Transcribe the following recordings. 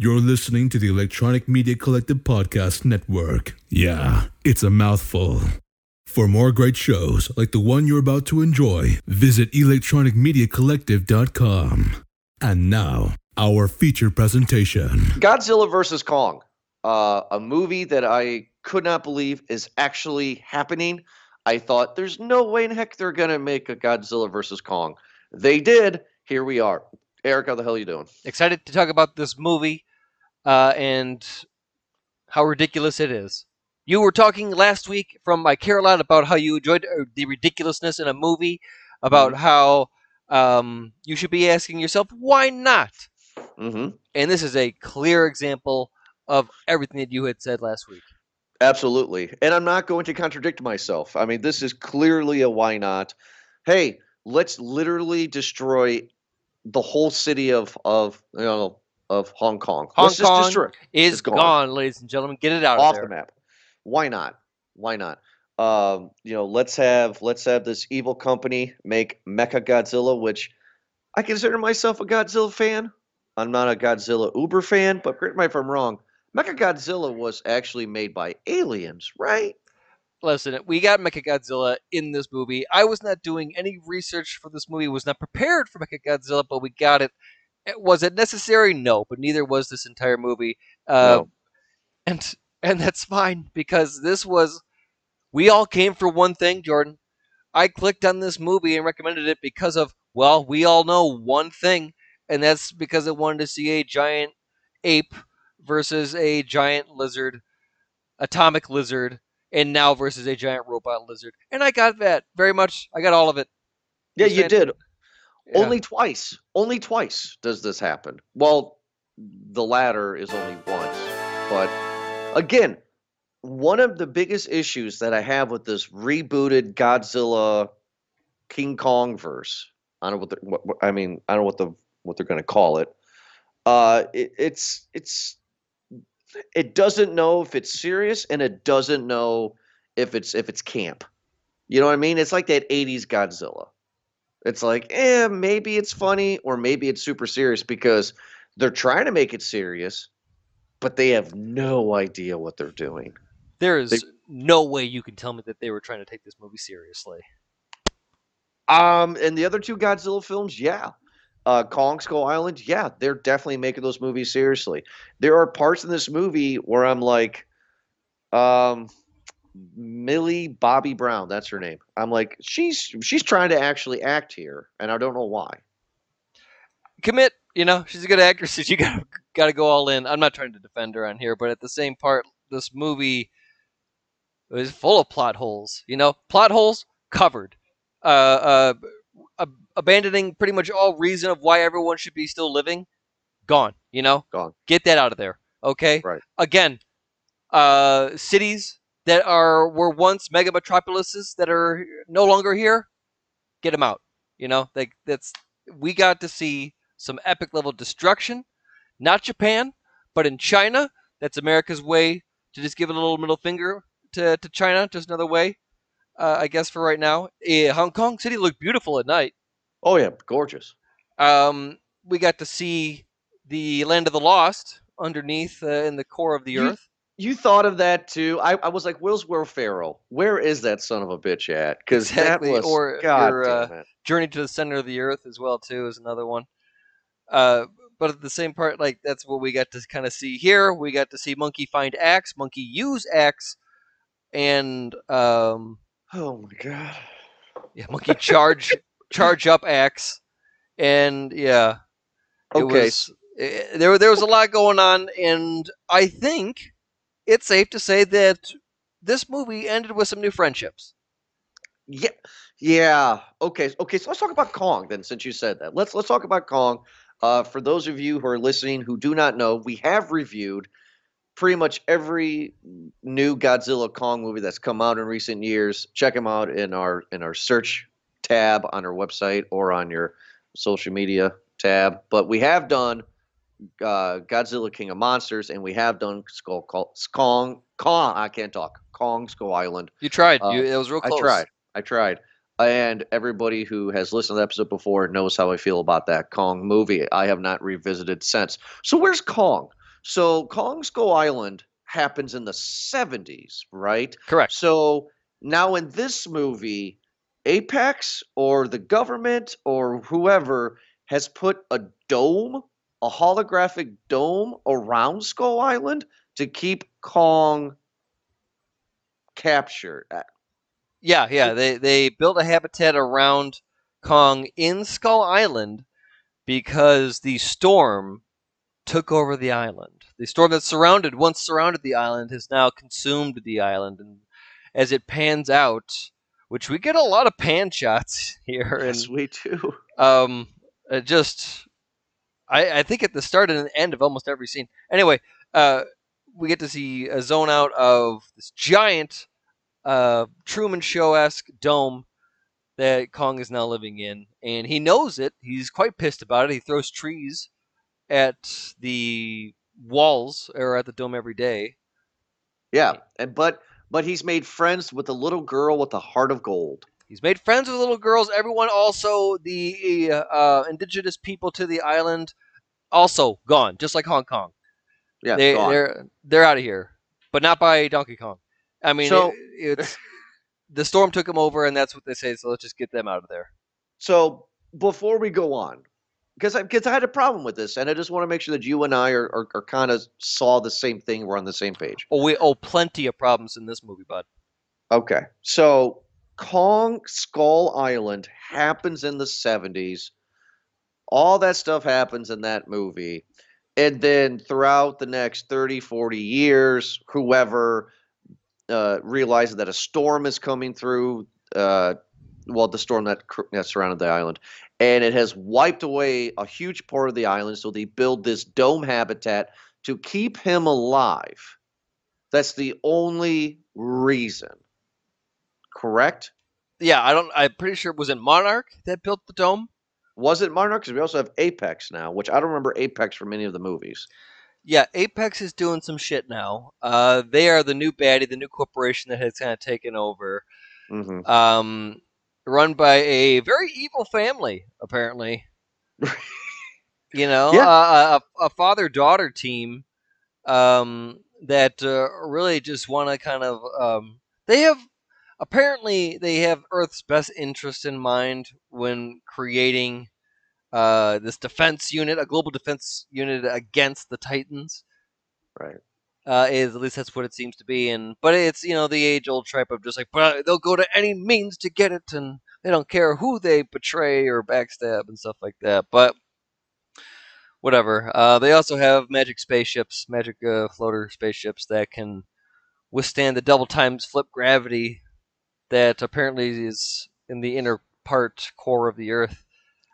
You're listening to the Electronic Media Collective Podcast Network. Yeah, it's a mouthful. For more great shows like the one you're about to enjoy, visit electronicmediacollective.com. And now, our feature presentation. Godzilla vs. Kong, uh, a movie that I could not believe is actually happening. I thought there's no way in heck they're going to make a Godzilla vs. Kong. They did. Here we are. Eric, how the hell are you doing? Excited to talk about this movie uh, and how ridiculous it is. You were talking last week from my Caroline about how you enjoyed uh, the ridiculousness in a movie, about Mhm. how um, you should be asking yourself, why not? Mm-hmm. And this is a clear example of everything that you had said last week. Absolutely. And I'm not going to contradict myself. I mean, this is clearly a why not. Hey, let's literally destroy the whole city of of you know of Hong Kong. Hong let's Kong destroy. Is gone. gone. ladies and gentlemen. Get it out off of the map. Why not? Why not? Um, you know, let's have let's have this evil company make Mecha Godzilla, which I consider myself a Godzilla fan. I'm not a Godzilla Uber fan, but correct me if I'm wrong. Mecha Godzilla was actually made by aliens, right? Listen, we got Mecha Godzilla in this movie. I was not doing any research for this movie. Was not prepared for Mecha Godzilla, but we got it. Was it necessary? No, but neither was this entire movie. Uh, No. and and that's fine because this was. We all came for one thing, Jordan. I clicked on this movie and recommended it because of well, we all know one thing, and that's because I wanted to see a giant ape versus a giant lizard, atomic lizard, and now versus a giant robot lizard. And I got that very much. I got all of it. Yeah, you did. Yeah. Only twice. Only twice does this happen. Well, the latter is only once. But again, one of the biggest issues that I have with this rebooted Godzilla King Kong verse, I don't know what, what- I mean, I don't know what the what they're going to call it. Uh, it, it's it's it doesn't know if it's serious and it doesn't know if it's if it's camp. You know what I mean? It's like that 80s Godzilla. It's like, eh, maybe it's funny or maybe it's super serious because they're trying to make it serious, but they have no idea what they're doing. There is They- no way you can tell me that they were trying to take this movie seriously. Um, and the other two Godzilla films, yeah. Uh, Kong Skull Island, yeah, they're definitely making those movies seriously. There are parts in this movie where I'm like, um, Millie Bobby Brown, that's her name. I'm like, she's she's trying to actually act here, and I don't know why. Commit, you know, she's a good actress. You got got to go all in. I'm not trying to defend her on here, but at the same part, this movie is full of plot holes. You know, plot holes covered. Uh, uh, ab- abandoning pretty much all reason of why everyone should be still living, gone. You know, Gone. Get that out of there. Okay. Right. Again, uh, cities that are were once mega metropolises that are no longer here, get them out. You know, like that's we got to see some epic level destruction. Not Japan, but in China. That's America's way to just give it a little middle finger to, to China. Just another way, uh, I guess, for right now. Eh, Hong Kong City looked beautiful at night. Oh yeah, gorgeous. Um, we got to see the land of the lost underneath uh, in the core of the You- earth. You thought of that too. I, I was like, "Where's Will Ferrell? Where is that son of a bitch at?" Because Exactly, that was or God your, uh, it. Journey to the center of the earth as well too is another one. Uh, but at the same part, like that's what we got to kind of see here. We got to see Monkey find axe, Monkey use axe, and um, Oh my god. yeah, Monkey charge charge up axe, and yeah, it Okay. was eh, there. There was a lot going on, and I think it's safe to say that this movie ended with some new friendships. Yeah, yeah. Okay, okay. So let's talk about Kong then. Since you said that, let's let's talk about Kong. Uh, for those of you who are listening who do not know, we have reviewed pretty much every new Godzilla Kong movie that's come out in recent years. Check them out in our in our search tab on our website or on your social media tab. But we have done uh, Godzilla King of Monsters, and we have done Skull Kong Kong. I can't talk. Kong Skull Island. You tried. Uh, you, it was real close. I tried. I tried. And everybody who has listened to the episode before knows how I feel about that Kong movie. I have not revisited since. So where's Kong? So Kong Skull Island happens in the 70s, right? Correct. So now in this movie, Apex or the government or whoever has put a dome, a holographic dome around Skull Island to keep Kong captured. Uh, Yeah, yeah. They they built a habitat around Kong in Skull Island because the storm took over the island. The storm that surrounded once surrounded the island has now consumed the island, and as it pans out, which we get a lot of pan shots here, and Yes, we do. um, it just I, I think at the start and end of almost every scene. Anyway, uh, we get to see a zone out of this giant uh, Truman Show esque dome that Kong is now living in, and he knows it. He's quite pissed about it. He throws trees at the walls or at the dome every day. Yeah, and but but he's made friends with a little girl with a heart of gold. He's made friends with little girls. Everyone, also the uh, indigenous people to the island, also gone, just like Hong Kong. Yeah, they, gone. they're they're out of here, but not by Donkey Kong. I mean, So- it- it's the storm took them over, and that's what they say. So let's just get them out of there. So before we go on, because I, because I had a problem with this, and I just want to make sure that you and I are, are, are kind of saw the same thing. We're on the same page. Oh, we oh plenty of problems in this movie, bud. Okay, so Kong Skull Island happens in the seventies. All that stuff happens in that movie. And then throughout the next 30, 40 years, whoever uh, realizes that a storm is coming through, uh, well, the storm that, that surrounded the island, and it has wiped away a huge part of the island. So they build this dome habitat to keep him alive. That's the only reason. Correct? Yeah, I don't. I'm pretty sure it was in Monarch that built the dome. Was it Monarch? Because we also have Apex now, which I don't remember Apex from any of the movies. Yeah, Apex is doing some shit now. Uh, they are the new baddie, the new corporation that has kind of taken over. hmm Um, run by a very evil family, apparently. you know, Yeah. uh, a, a father daughter team um, that uh, really just want to kind of. Um, they have. Apparently, they have Earth's best interest in mind when creating uh, this defense unit, a global defense unit against the Titans. Right. Uh, is at least that's what it seems to be, and but it's you know the age old tripe of just like, but they'll go to any means to get it, and they don't care who they betray or backstab and stuff like that. But whatever. Uh, they also have magic spaceships, magic uh, floater spaceships that can withstand the double times flip gravity that apparently is in the inner part core of the Earth.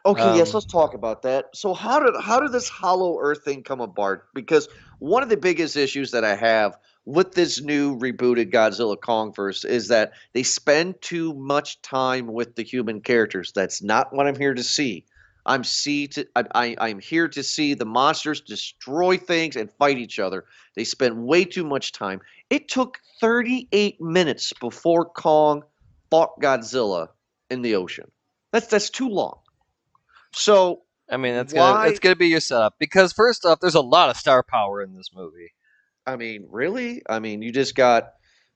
Okay, yes, Um, let's talk about that. So how did how did this Hollow Earth thing come apart? Because one of the biggest issues that I have with this new rebooted Godzilla Kongverse is that they spend too much time with the human characters. That's not what I'm here to see. I'm see to I, I I'm here to see the monsters destroy things and fight each other. They spend way too much time. It took 38 minutes before Kong fought Godzilla in the ocean. That's that's too long. So I mean, that's gonna Why- that's gonna be your setup because first off, there's a lot of star power in this movie. I mean, really? I mean, you just got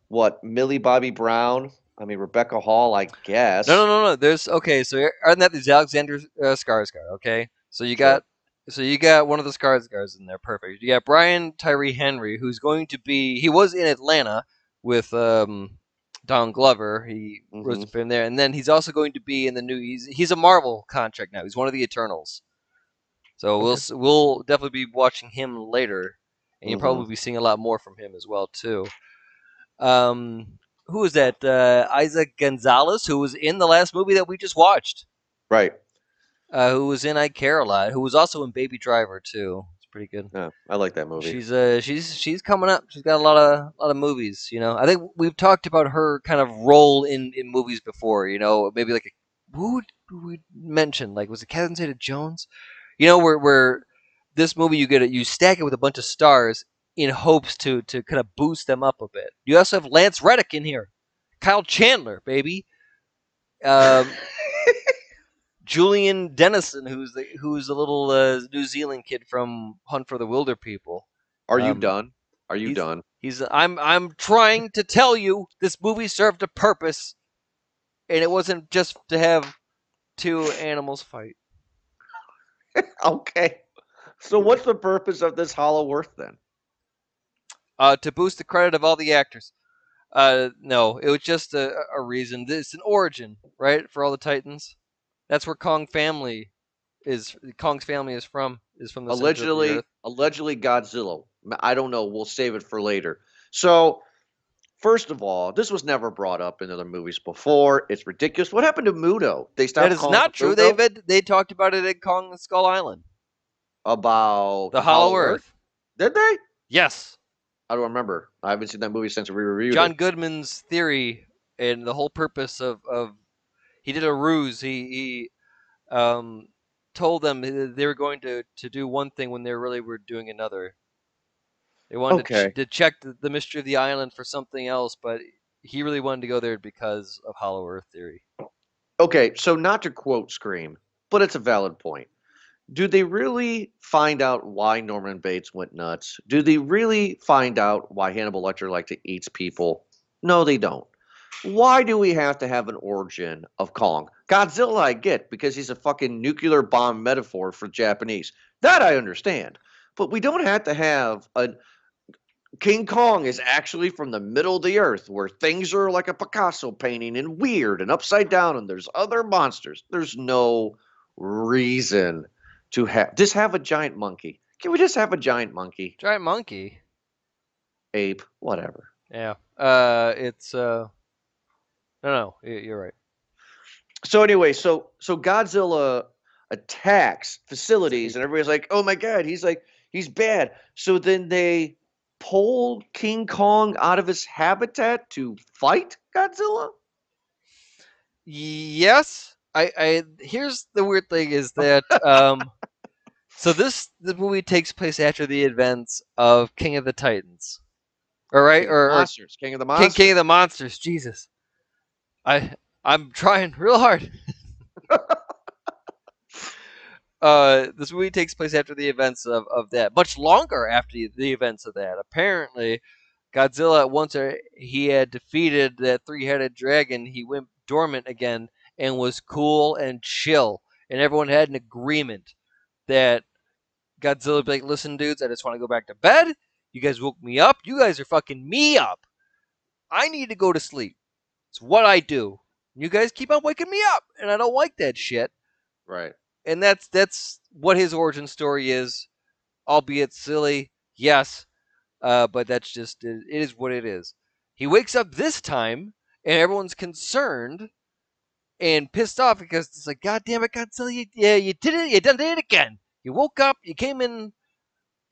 what Millie Bobby Brown. I mean, Rebecca Hall, I guess. No, no, no, no. There's okay. So aren't that these Alexander uh, Skarsgård? Okay, so you got so you got one of the Skarsgårds in there. Perfect. You got Brian Tyree Henry, who's going to be he was in Atlanta with um, Don Glover. He was Mhm. in there, and then he's also going to be in the new. He's he's a Marvel contract now. He's one of the Eternals. So we'll we'll definitely be watching him later, and you'll Mhm. probably be seeing a lot more from him as well too. Um, who is that? Uh, Eiza Gonzalez, who was in the last movie that we just watched. Right. Uh, who was in I Care a Lot. Who was also in Baby Driver too. It's pretty good. Yeah, I like that movie. She's uh she's she's coming up. She's got a lot of lot of movies. You know, I think we've talked about her kind of role in in movies before. You know, maybe like a, who did we mention? Like was it Catherine Zeta-Jones? You know, where where this movie you get it, you stack it with a bunch of stars in hopes to to kind of boost them up a bit. You also have Lance Reddick in here, Kyle Chandler, baby. Um, Julian Dennison, who's the who's a little uh, New Zealand kid from Hunt for the Wilderpeople. Are you Um, done? Are you he's- done? He's I'm I'm trying to tell you this movie served a purpose, and it wasn't just to have two animals fight. okay. So what's the purpose of this Hollow Earth then? Uh, to boost the credit of all the actors. Uh, no, it was just a, a reason. It's an origin, right, for all the Titans. That's where Kong family is. Kong's family is from. Is from the center of the allegedly earth. allegedly Godzilla. I don't know. We'll save it for later. So, first of all, this was never brought up in other movies before. It's ridiculous. What happened to Muto? They stopped. That is calling not it true. Muto? They've had, they talked about it at Kong Skull Island, about the Hollow Earth. Did they? Yes, I don't remember. I haven't seen that movie since we reviewed John it. Goodman's theory and the whole purpose of, of he did a ruse. He he um, told them they were going to, to do one thing when they really were doing another. They wanted to, ch- to check the, the mystery of the island for something else, but he really wanted to go there because of Hollow Earth theory. Okay, so not to quote Scream, but it's a valid point. Do they really find out why Norman Bates went nuts? Do they really find out why Hannibal Lecter liked to eat people? No, they don't. Why do we have to have an origin of Kong? Godzilla, I get because he's a fucking nuclear bomb metaphor for Japanese. That I understand. But we don't have to have a King Kong is actually from the middle of the earth where things are like a Picasso painting and weird and upside down and there's other monsters. There's no reason to have just have a giant monkey. Can we just have a giant monkey? Giant monkey. Ape, whatever. Yeah. Uh, it's uh, no, no, you're right. So anyway, so so Godzilla attacks facilities and everybody's like, "Oh my god, he's like he's bad." So then they pull King Kong out of his habitat to fight Godzilla? Yes, I, I. Here's the weird thing: is that um, so this the movie takes place after the events of King of the Titans, all right, King or, or monsters, King of the monsters. King of the Monsters. Jesus, I I'm trying real hard. uh, this movie takes place after the events of, of that, much longer after the events of that. Apparently, Godzilla once uh, he had defeated that three-headed dragon, he went dormant again and was cool and chill, and everyone had an agreement that Godzilla would be like, "Listen, dudes, I just want to go back to bed. You guys woke me up. You guys are fucking me up. I need to go to sleep. It's what I do. You guys keep on waking me up, and I don't like that shit." right. and that's that's what his origin story is, albeit silly. Yes, uh, but that's just it, it is what it is. He wakes up this time, and everyone's concerned and pissed off because it's like, God damn it, Godzilla! You, yeah, you did it. You did it again. You woke up. You came in,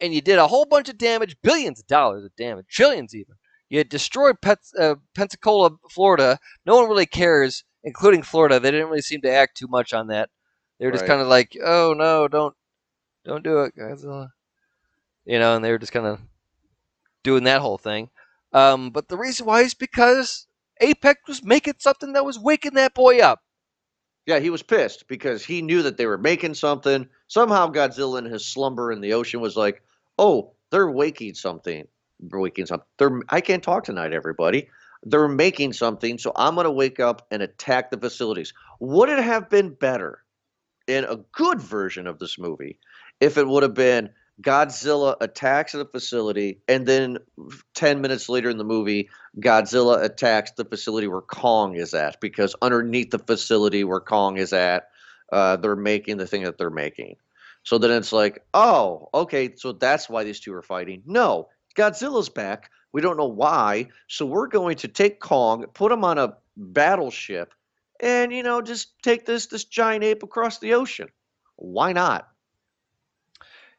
and you did a whole bunch of damage, billions of dollars of damage, trillions even. You had destroyed Pets, uh, Pensacola, Florida. No one really cares, including Florida. They didn't really seem to act too much on that. They were just Right. kind of like, "Oh no, don't, don't do it, Godzilla," you know, and they were just kind of doing that whole thing. Um, but the reason why is because Apex was making something that was waking that boy up. Yeah, he was pissed because he knew that they were making something. Somehow Godzilla in his slumber in the ocean was like, "Oh, they're waking something. They're waking something. They're I can't talk tonight, everybody. They're making something, so I'm gonna wake up and attack the facilities." Would it have been better in a good version of this movie if it would have been Godzilla attacks the facility, and then ten minutes later in the movie, Godzilla attacks the facility where Kong is at because underneath the facility where Kong is at, uh, they're making the thing that they're making. So then it's like, oh, okay, so that's why these two are fighting. No, Godzilla's back. We don't know why. So we're going to take Kong, put him on a battleship, and you know, just take this this giant ape across the ocean. Why not?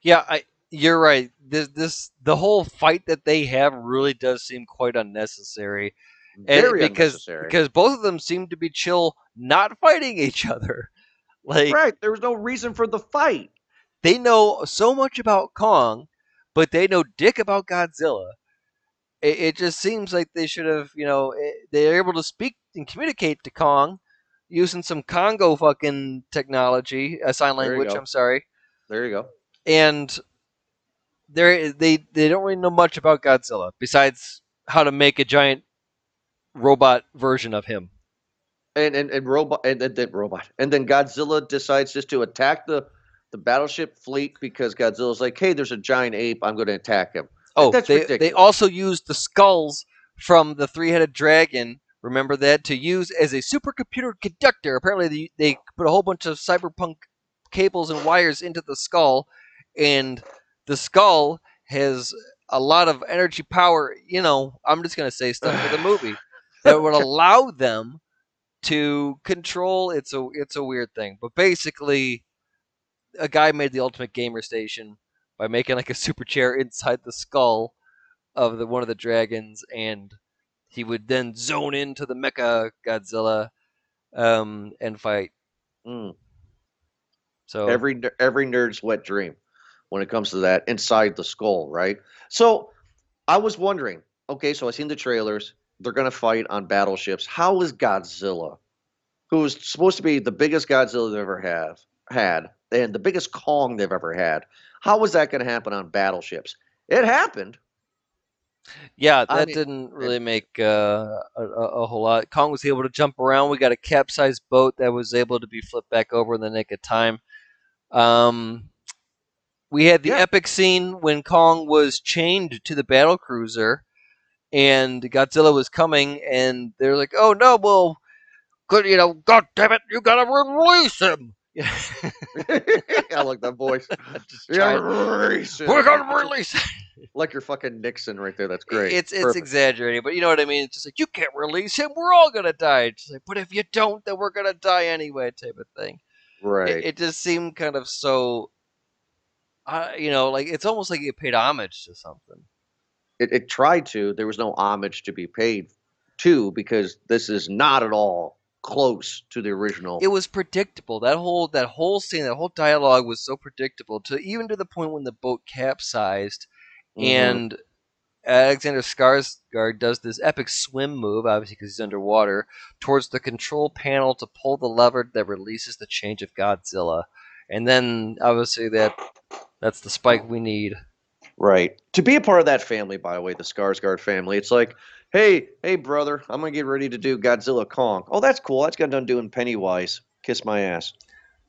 Yeah, I, you're right. This, this, the whole fight that they have really does seem quite unnecessary. And Very because unnecessary. because both of them seem to be chill, not fighting each other. Like right, there was no reason for the fight. they know so much about Kong, but they know dick about Godzilla. It, it just seems like they should have, you know, eh, they're able to speak and communicate to Kong using some Congo fucking technology, uh, sign language. I'm sorry, There you go. And they they they don't really know much about Godzilla besides how to make a giant robot version of him. And and, and robot and, and then robot and then Godzilla decides just to attack the the battleship fleet because Godzilla's like, hey, there's a giant ape, I'm going to attack him. Oh, That's they they also used the skulls from the three-headed dragon. Remember that to use as a supercomputer conductor. Apparently, they, they put a whole bunch of cyberpunk cables and wires into the skull, and the skull has a lot of energy power. You know, I'm just gonna say stuff for the movie that would allow them to control. It's a it's a weird thing, but basically, a guy made the ultimate gamer station by making like a super chair inside the skull of the one of the dragons, and he would then zone into the Mecha Godzilla um, and fight. Mm. So Every every nerd's wet dream when it comes to that inside the skull, right? So I was wondering, okay, so I seen the trailers. They're gonna fight on battleships. How is Godzilla, who's supposed to be the biggest Godzilla they've ever have had, and the biggest Kong they've ever had, how was that gonna happen on battleships? It happened. yeah, I that mean- didn't really make uh, a, a, a whole lot. Kong was able to jump around. We got a capsized boat that was able to be flipped back over in the nick of time. Um, we had the Yeah. epic scene when Kong was chained to the battle cruiser, and Godzilla was coming, and they're like, "Oh no, well, good, you know, God damn it, you gotta release him." I like that voice. Yeah, release We're gonna release like your fucking Nixon right there. That's great. It's it's Perfect. exaggerating, but you know what I mean. It's just like you can't release him. We're all gonna die. It's just like, but if you don't, then we're gonna die anyway, type of thing. right. It, it just seemed kind of so. Uh, you know, like it's almost like it paid homage to something. it, it tried to. There was no homage to be paid to because this is not at all close to the original. It was predictable. That whole that whole scene, that whole dialogue was so predictable. To even to the point when the boat capsized Mhm. and Alexander Skarsgård does this epic swim move, obviously because he's underwater, towards the control panel to pull the lever that releases the change of Godzilla, and then obviously that that's the spike we need. right to be a part of that family. By the way, the Skarsgård family. It's like, hey, hey, brother, I'm gonna get ready to do Godzilla Kong. Oh, that's cool. That's got done doing Pennywise. Kiss my ass.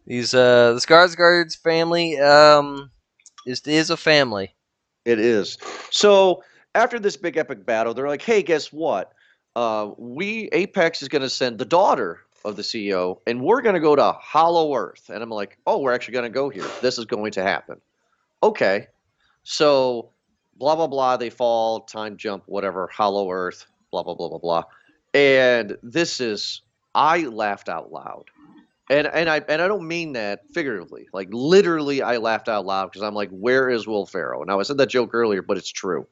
These uh, the Skarsgård's family um, is is a family. It is. So after this big epic battle, they're like, "Hey, guess what? Uh, we Apex is going to send the daughter of the CEO, and we're going to go to Hollow Earth." And I'm like, "Oh, we're actually going to go here. This is going to happen." Okay. So blah blah blah. They fall, time jump, whatever. Hollow Earth. Blah blah blah blah blah. And this is. I laughed out loud. And and I and I don't mean that figuratively. Like literally, I laughed out loud because I'm like, "Where is Will Ferrell?" Now I said that joke earlier, but it's true.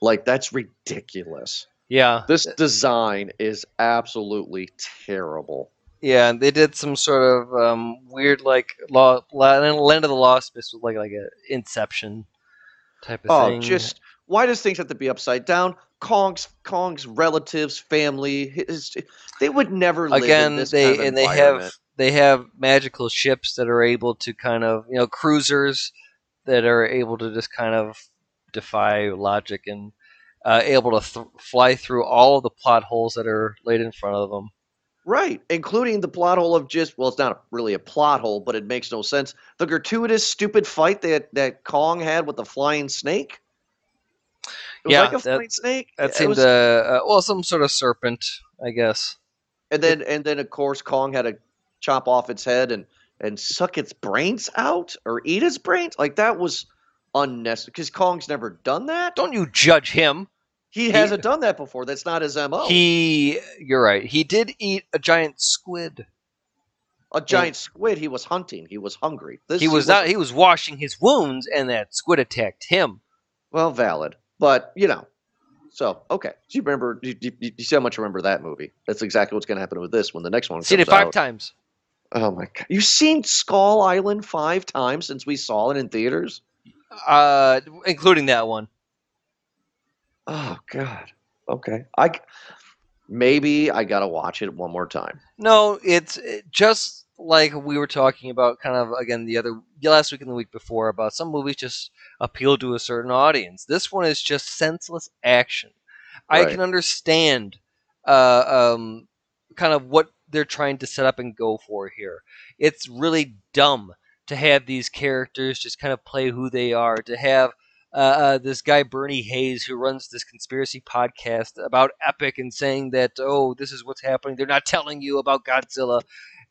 Like that's ridiculous. Yeah, This design is absolutely terrible. yeah. and They did some sort of um, weird like law, land of the lost with like like a Inception type of Oh, thing. just why does things have to be upside down? Kong's Kong's relatives, family, his, they would never live in again this they kind of and they have they have magical ships that are able to kind of you know cruisers that are able to just kind of defy logic and uh, able to th- fly through all of the plot holes that are laid in front of them. Right, including the plot hole of just well, it's not really a plot hole, but it makes no sense. The gratuitous, stupid fight that that Kong had with the flying snake. It was Yeah, like a that- flying snake. That It seemed was- uh, uh, well some sort of serpent, I guess. and then and then of course Kong had to chop off its head and and suck its brains out or eat its brains. Like that was unnecessary because Kong's never done that. Don't you judge him. He, He- hasn't done that before. That's not his mo. He, you're right. He did eat a giant squid. a giant squid. He was hunting. He was hungry. This He was not. He was washing his wounds, and that squid attacked him. well valid, but you know. So okay, so you remember? You, you, you see how much you remember that movie? That's exactly what's going to happen with this when the next one Seen it five out. times. Oh my god! You've seen Skull Island five times since we saw it in theaters. uh, including that one. Oh God. Okay. I maybe I gotta watch it one more time. No, it's it, just like we were talking about, kind of again the other last week and the week before about some movies just appeal to a certain audience. This one is just senseless action. I can understand, uh, um, kind of what they're trying to set up and go for here. It's really dumb to have these characters just kind of play who they are. To have uh, uh, this guy Bernie Hayes who runs this conspiracy podcast about Apex and saying that oh this is what's happening. They're not telling you about Godzilla.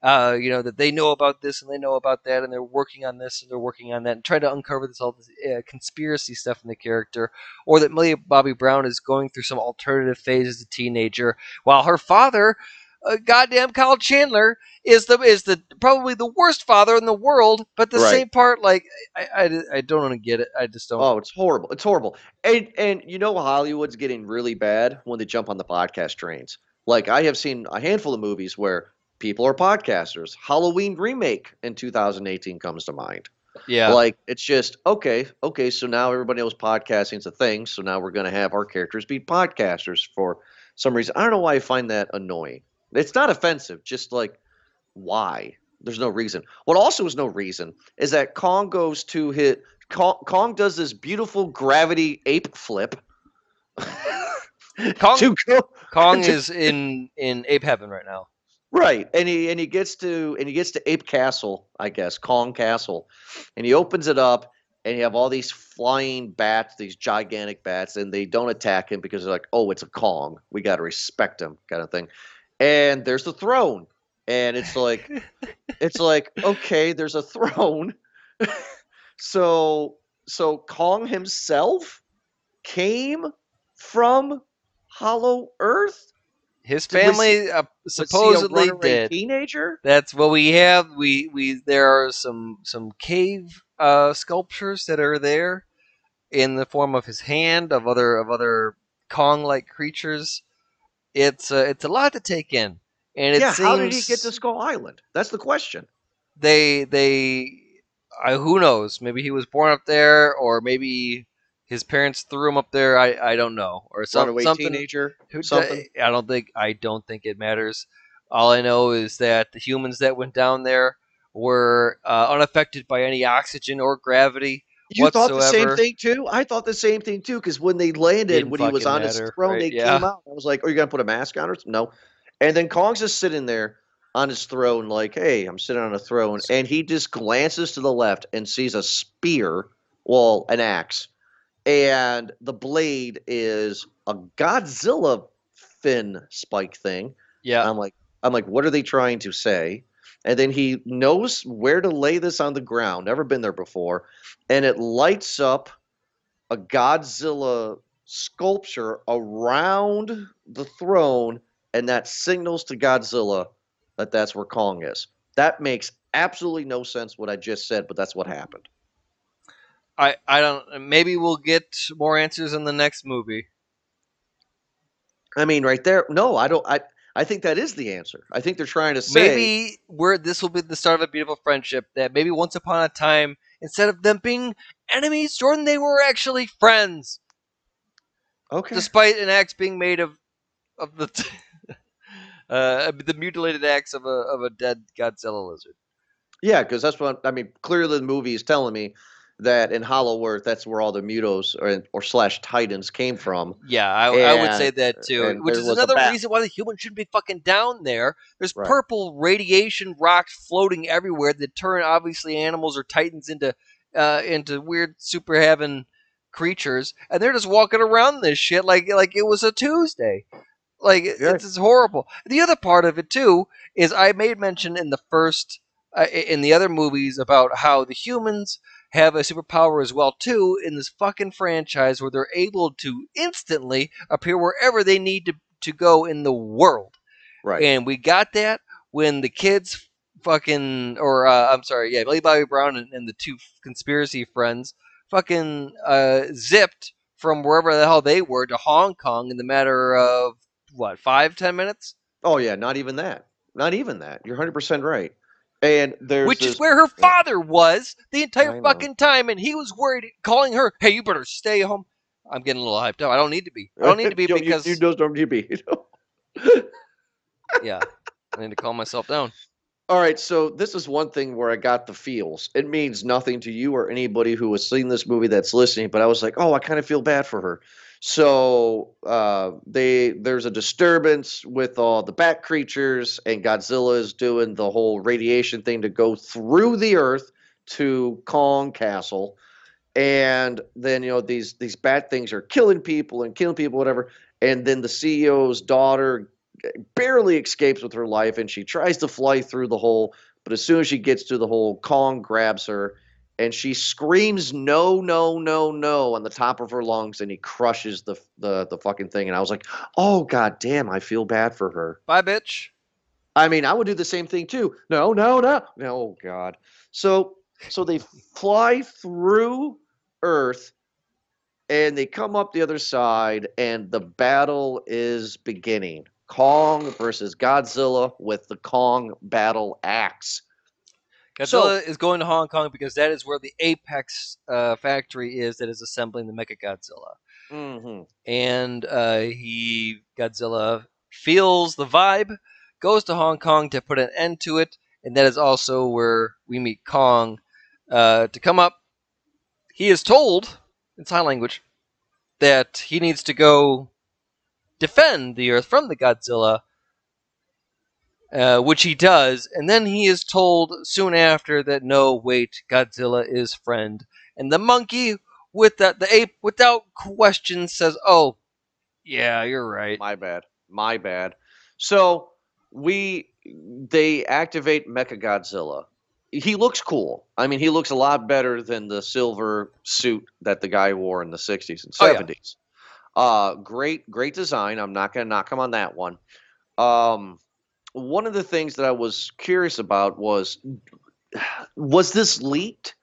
Uh, you know that they know about this and they know about that and they're working on this and they're working on that and trying to uncover this all this uh, conspiracy stuff in the character, or that Millie Bobby Brown is going through some alternative phase as a teenager while her father, uh, goddamn Kyle Chandler, is the is the probably the worst father in the world. But the Right. same part, like I, I, I don't want to get it. I just don't. Oh, it's horrible. It's horrible. And and you know Hollywood's getting really bad when they jump on the podcast trains. Like I have seen a handful of movies where people are podcasters. Halloween remake in 2018 comes to mind. yeah, Like it's just okay, okay. So now everybody knows podcasting's a thing. So now we're gonna have our characters be podcasters for some reason. I don't know why I find that annoying. It's not offensive. Just like why? There's no reason. What also is no reason is that Kong goes to hit. Kong, Kong does this beautiful gravity ape flip. Kong- to go, Kong to- is in in ape heaven right now. Right, and he and he gets to and he gets to Ape Castle, I guess, Kong Castle, and he opens it up, and you have all these flying bats, these gigantic bats, and they don't attack him because they're like, oh, it's a Kong, we got to respect him, kind of thing. And there's the throne, and it's like, it's like, okay, there's a throne, so so Kong himself came from Hollow Earth. His family uh, Was a supposedly did. teenager. That's what we have. We we there are some some cave uh, sculptures that are there in the form of his hand of other of other Kong like creatures. It's uh, it's a lot to take in, and it yeah, how did he get to Skull Island? That's the question. they they I, who knows? Maybe he was born up there, or maybe his parents threw him up there. I, I don't know, or some, something. teenager. Who something. I don't think I don't think it matters. All I know is that the humans that went down there were uh, unaffected by any oxygen or gravity. You thought the same thing too? I thought the same thing too. Because when they landed, Didn't when he was on his throne, right? they Yeah. came out. I was like, "Are you gonna put a mask on or something?" No. And then Kong's just sitting there on his throne, like, "Hey, I'm sitting on a throne," and he just glances to the left and sees a spear, well, an axe, and the blade is a Godzilla fin spike thing. Yeah, I'm like, I'm like, what are they trying to say? And then he knows where to lay this on the ground. Never been there before, and it lights up a Godzilla sculpture around the throne, and that signals to Godzilla that that's where Kong is. That makes absolutely no sense what I just said, but that's what happened. I I don't. Maybe we'll get more answers in the next movie. I mean, right there. No, I don't. I I think that is the answer. I think they're trying to say maybe where this will be the start of a beautiful friendship. That maybe once upon a time, instead of them being enemies, Jordan, they were actually friends. okay. despite an axe being made of of the uh, the mutilated axe of a of a dead Godzilla lizard. Yeah, because that's what I mean. Clearly, the movie is telling me that in Hollow Earth, that's where all the Mutos or, or slash Titans came from. Yeah, I, I would say that too. Which is another reason why the humans shouldn't be fucking down there. There's Right. purple radiation rocks floating everywhere that turn obviously animals or titans into uh, into weird super heaven creatures, and they're just walking around this shit like like it was a Tuesday. Like Yeah. it's just horrible. The other part of it too is I made mention in the first uh, in the other movies about how the humans have a superpower as well too in this fucking franchise where they're able to instantly appear wherever they need to, to go in the world. Right. And we got that when the kids fucking or uh, I'm sorry, yeah, Billy Bobby Brown and, and the two conspiracy friends fucking uh, zipped from wherever the hell they were to Hong Kong in the matter of what five ten minutes, oh yeah, not even that. Not even that. You're 100 percent right. And there's which this, is where her father was the entire fucking time, and he was worried, calling her, "Hey, you better stay home." I'm getting a little hyped up. I don't need to be. I don't need to be You- you- because you, just don't need to be. You know? yeah, I need to calm myself down. All right, so this is one thing where I got the feels. It means nothing to you or anybody who has seen this movie that's listening, but I was like, oh, I kind of feel bad for her. So uh, they there's a disturbance with all the bat creatures, and Godzilla is doing the whole radiation thing to go through the Earth to Kong Castle, and then you know these these bad things are killing people and killing people, whatever. And then the CEO's daughter barely escapes with her life, and she tries to fly through the hole. But as soon as she gets to the hole, Kong grabs her, and she screams "No, no, no, no" on the top of her lungs, and he crushes the the the fucking thing. And I was like, "Oh god damn, I feel bad for her." Bye, bitch. I mean, I would do the same thing too. No, no, no, no. Oh god. So so they fly through Earth and they come up the other side, and the battle is beginning. Kong versus Godzilla with the Kong battle axe. Godzilla is going to Hong Kong because that is where the Apex uh, factory is that is assembling the Mecha Godzilla. Mm-hmm. And uh, he Godzilla feels the vibe, goes to Hong Kong to put an end to it, and that is also where we meet Kong uh, to come up. He is told in sign language that he needs to go defend the Earth from the Godzilla, uh, which he does, and then he is told soon after that no, wait, Godzilla is friend, and the monkey with that the ape without question says, "Oh, yeah, you're right." My bad. My bad. So we they activate Mecha Godzilla. He looks cool. I mean, he looks a lot better than the silver suit that the guy wore in the 60s and Oh, yeah. 70s. Uh great great design. I'm not going to knock him on that one. Um one of the things that I was curious about was was this leaked?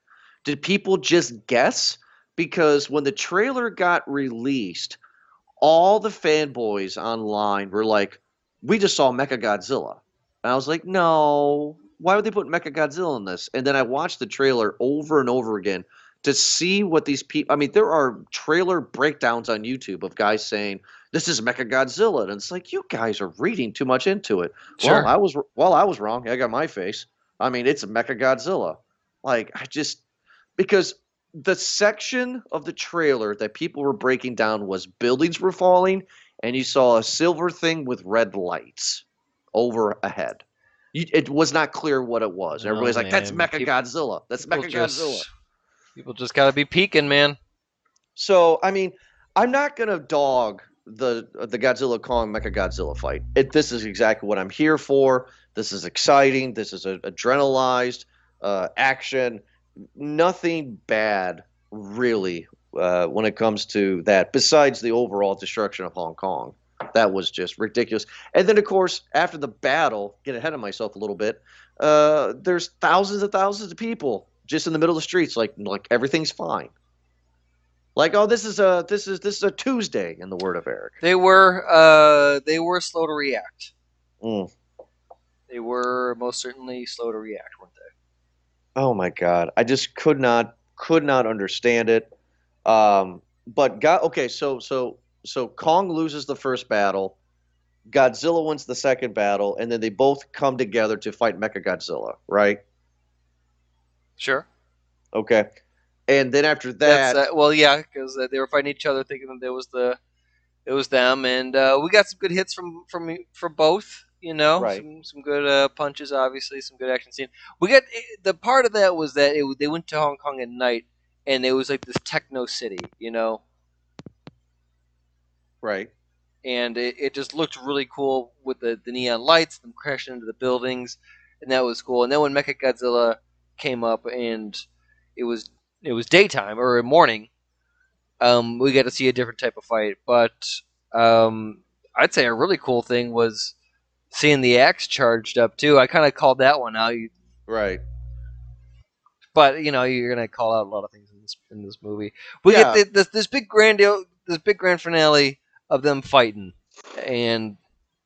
Did people just guess? Because when the trailer got released, all the fanboys online were like, "We just saw Mecha Godzilla," and I was like, "No, why would they put Mecha Godzilla in this?" And then I watched the trailer over and over again to see what these people. I mean, there are trailer breakdowns on YouTube of guys saying this is Mecha Godzilla, and it's like you guys are reading too much into it. Sure. Well, I was well, I was wrong. I got my face. I mean, it's Mecha Godzilla. Like I just because the section of the trailer that people were breaking down was buildings were falling, and you saw a silver thing with red lights over ahead. You, it was not clear what it was. Oh, Everybody's like, "That's. Mecha People- Godzilla. That's Mecha Godzilla." People just gotta be peeking, man. So I mean, I'm not gonna dog the the Godzilla Kong Mecha Godzilla fight. It, this is exactly what I'm here for. This is exciting. This is a adrenalized uh, action. Nothing bad really uh, when it comes to that. Besides the overall destruction of Hong Kong, that was just ridiculous. And then of course after the battle, get ahead of myself a little bit. Uh, there's thousands and thousands of people just in the middle of the streets, like like everything's fine. Like, oh, this is a this is this is a Tuesday in the word of Eric. They were uh, they were slow to react. Mm. They were most certainly slow to react, weren't they? Oh my god, I just could not could not understand it. Um, but God, okay, so so so Kong loses the first battle, Godzilla wins the second battle, and then they both come together to fight Mecha Godzilla, right? Sure. Okay, and then after that, uh, well, yeah, because uh, they were fighting each other, thinking that there was the it was them, and uh, we got some good hits from from from both. You know, Right. some, some good uh, punches, obviously, some good action scene. We got the part of that was that it, they went to Hong Kong at night, and it was like this techno city, you know, right? and it, it just looked really cool with the, the neon lights, them crashing into the buildings, and that was cool. And then when Mecha Godzilla came up and it was it was daytime or morning, um, we got to see a different type of fight. But um, I'd say a really cool thing was seeing the axe charged up too. I kind of called that one out. You, Right. but you know you're gonna call out a lot of things in this in this movie. We Yeah. get the, this this big grand this big grand finale of them fighting and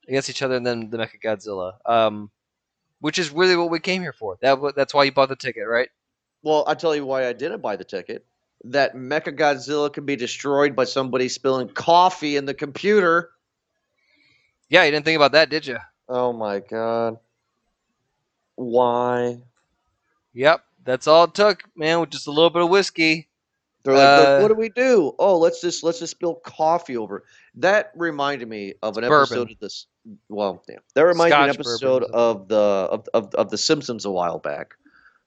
against each other, and then the Mecha Godzilla, um, which is really what we came here for. That that's why you bought the ticket, right? Well, I'll tell you why I didn't buy the ticket. That Mecha Godzilla can be destroyed by somebody spilling coffee in the computer. Yeah, you didn't think about that, did you? Oh my god. Why? Yep, that's all it took, man, with just a little bit of whiskey. They're like, Uh, what do we do? Oh, let's just let's just spill coffee over. That reminded me of an episode bourbon. of this. Well, yeah, that reminds me of an Scotch bourbon episode of the of, of of the Simpsons a while back.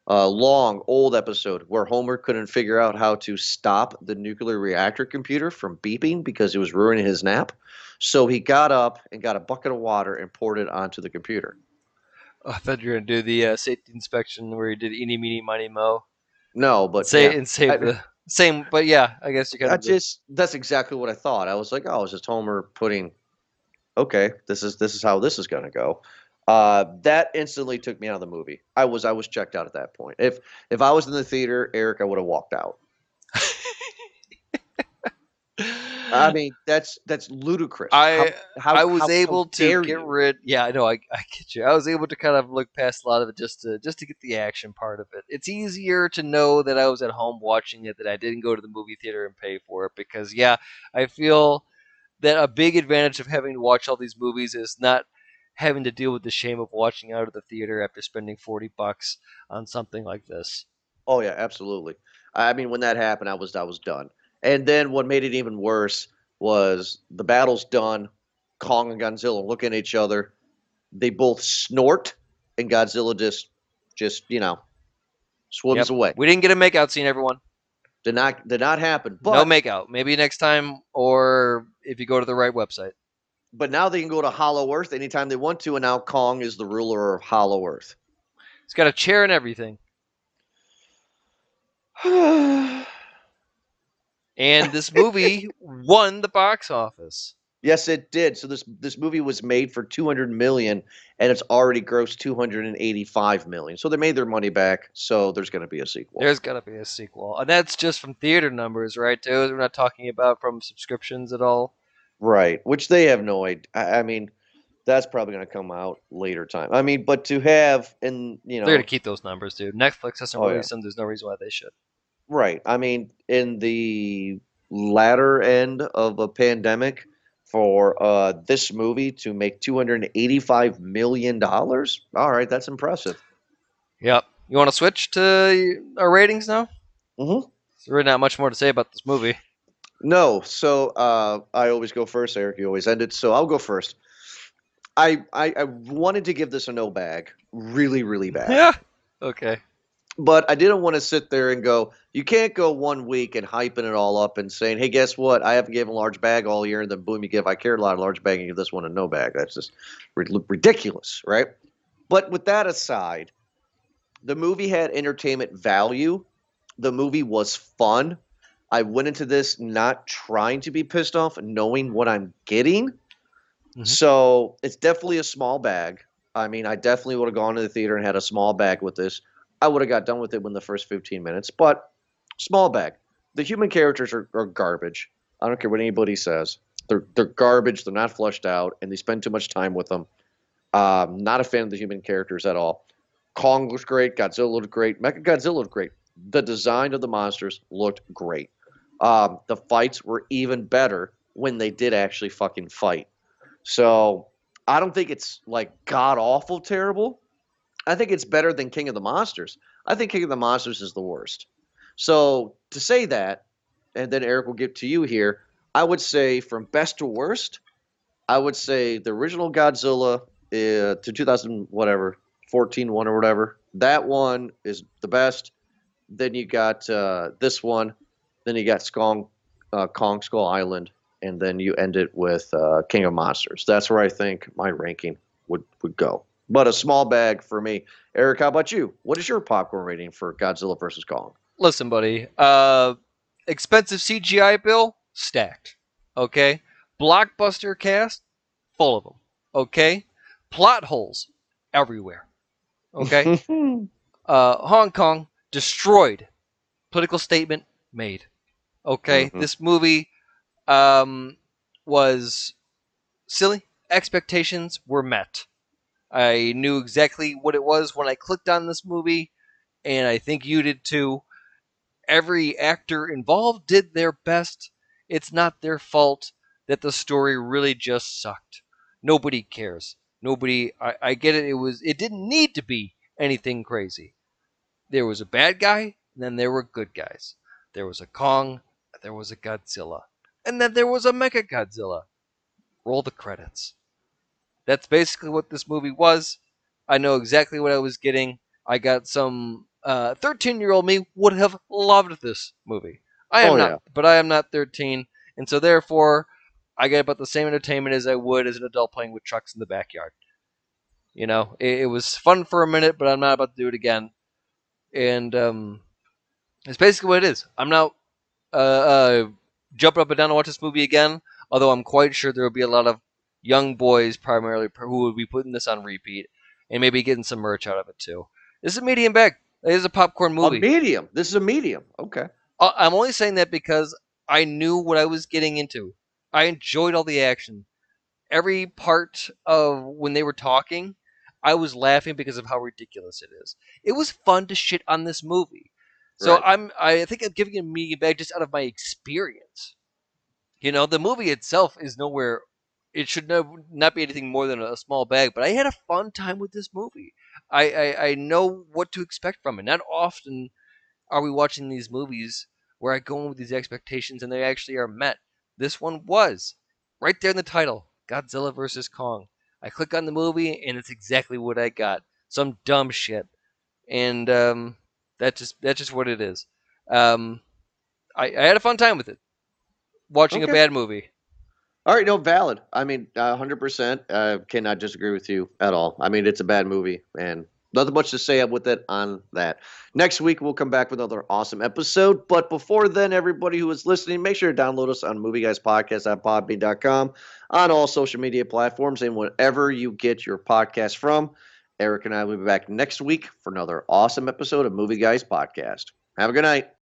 A long old episode where Homer couldn't figure out how to stop the nuclear reactor computer from beeping because it was ruining his nap. So he got up and got a bucket of water and poured it onto the computer. Oh, I thought you were gonna do the uh, safety inspection where you did eeny, meeny, miny, mo. No, but say yeah. and save I- the same, but yeah, I guess you kind I of just that's exactly what I thought. I was like, oh, it's just Homer putting okay, this is this is how this is gonna go. Uh, that instantly took me out of the movie. I was I was checked out at that point. If if I was in the theater, Eric, I would have walked out. I mean, that's that's ludicrous. I how, how, I was how- able to get rid. Yeah, I know. I, I get you. I was able to kind of look past a lot of it just to just to get the action part of it. It's easier to know that I was at home watching it that I didn't go to the movie theater and pay for it because yeah, I feel that a big advantage of having to watch all these movies is not having to deal with the shame of watching out of the theater after spending forty bucks on something like this. Oh yeah, absolutely. I mean, when that happened, I was I was done. And then what made it even worse was the battle's done. Kong and Godzilla look at each other. They both snort, and Godzilla just just you know swims Yep. away. We didn't get a makeout scene, everyone. Did not did not happen. But no makeout. Maybe next time, or if you go to the right website. But now they can go to Hollow Earth anytime they want to, and now Kong is the ruler of Hollow Earth. It's got a chair and everything. And this movie won the box office. Yes, it did. So this this movie was made for 200 million and it's already grossed 285 million. So they made their money back. So there's going to be a sequel. There's going to be a sequel. And that's just from theater numbers, right? Too. We're not talking about from subscriptions at all. Right, which they have no idea. I, I mean, that's probably going to come out later time. I mean, but to have and you know, They're going to keep those numbers, dude. Netflix hasn't Oh, yeah. them. There's no reason why they should. right. I mean, in the latter end of a pandemic for uh this movie to make 285 million dollars. All right, that's impressive. Yep. You want to switch to our ratings now? Mm-hmm. There's really not much more to say about this movie. No, so uh, I always go first. Eric, you always end it, so I'll go first. I, I I wanted to give this a no bag, really, really bad, Yeah. Okay. but I didn't want to sit there and go. You can't go one week and hyping it all up and saying, "Hey, guess what? I haven't given a large bag all year," and then boom, you give I cared a lot of large bag and give this one a no bag. That's just rid- ridiculous, right? But with that aside, the movie had entertainment value. The movie was fun. I went into this not trying to be pissed off, knowing what I'm getting. Mhm. So it's definitely a small bag. I mean, I definitely would have gone to the theater and had a small bag with this. I would have got done with it within the first 15 minutes, but small bag. The human characters are, are garbage. I don't care what anybody says. They're they're garbage. They're not flushed out, and they spend too much time with them. Um, not a fan of the human characters at all. Kong looks great. Godzilla looked great. Mecha Godzilla looked great. The design of the monsters looked great. Um, the fights were even better when they did actually fucking fight. So I don't think it's like god awful terrible. I think it's better than King of the Monsters. I think King of the Monsters is the worst. So to say that, and then Eric will get to you here, I would say from best to worst, I would say the original Godzilla uh, to 2000 whatever 14 one or whatever. That one is the best. Then you got uh, this one. Then you got Skong, uh, Kong Skull Island, and then you end it with uh, King of Monsters. That's where I think my ranking would would go. But a small bag for me. Eric, how about you? What is your popcorn rating for Godzilla versus Kong? Listen, buddy. Uh, expensive CGI bill stacked. Okay. Blockbuster cast full of them. Okay. Plot holes everywhere. Okay. uh, Hong Kong destroyed. Political statement made. Okay, Mhm. this movie um, was silly. Expectations were met. I knew exactly what it was when I clicked on this movie, and I think you did too. Every actor involved did their best. It's not their fault that the story really just sucked. Nobody cares. Nobody. I, I get it. It was. It didn't need to be anything crazy. There was a bad guy, and then there were good guys. There was a Kong, there was a Godzilla, and then there was a Mecha Godzilla. Roll the credits. That's basically what this movie was. I know exactly what I was getting. I got some 13 uh, year old me would have loved this movie. I am oh, not, yeah. but I am not 13, and so therefore I get about the same entertainment as I would as an adult playing with trucks in the backyard. You know, it, it was fun for a minute, but I'm not about to do it again. And um, it's basically what it is. I'm not uh, uh, jumping up and down to watch this movie again, although I'm quite sure there will be a lot of young boys primarily who will be putting this on repeat and maybe getting some merch out of it too. This is a medium bag. It is a popcorn movie. A medium. This is a medium. Okay. Uh, I'm only saying that because I knew what I was getting into. I enjoyed all the action. Every part of when they were talking, I was laughing because of how ridiculous it is. It was fun to shit on this movie. So right. I'm I think I'm giving it a medium bag just out of my experience. You know, the movie itself is nowhere it should no, not be anything more than a small bag, but I had a fun time with this movie. I, I, I know what to expect from it. Not often are we watching these movies where I go in with these expectations and they actually are met. This one was right there in the title Godzilla vs. Kong. I click on the movie and it's exactly what I got. Some dumb shit. And um, that's just that's just what it is. Um, I, I had a fun time with it. Watching okay. a bad movie. All right, no, valid. I mean, uh, 100%. Uh, cannot disagree with you at all. I mean, it's a bad movie, and nothing much to say with it on that. Next week, we'll come back with another awesome episode. But before then, everybody who is listening, make sure to download us on Movie Guys Podcast at podbean.com on all social media platforms and whatever you get your podcast from. Eric and I will be back next week for another awesome episode of Movie Guys Podcast. Have a good night.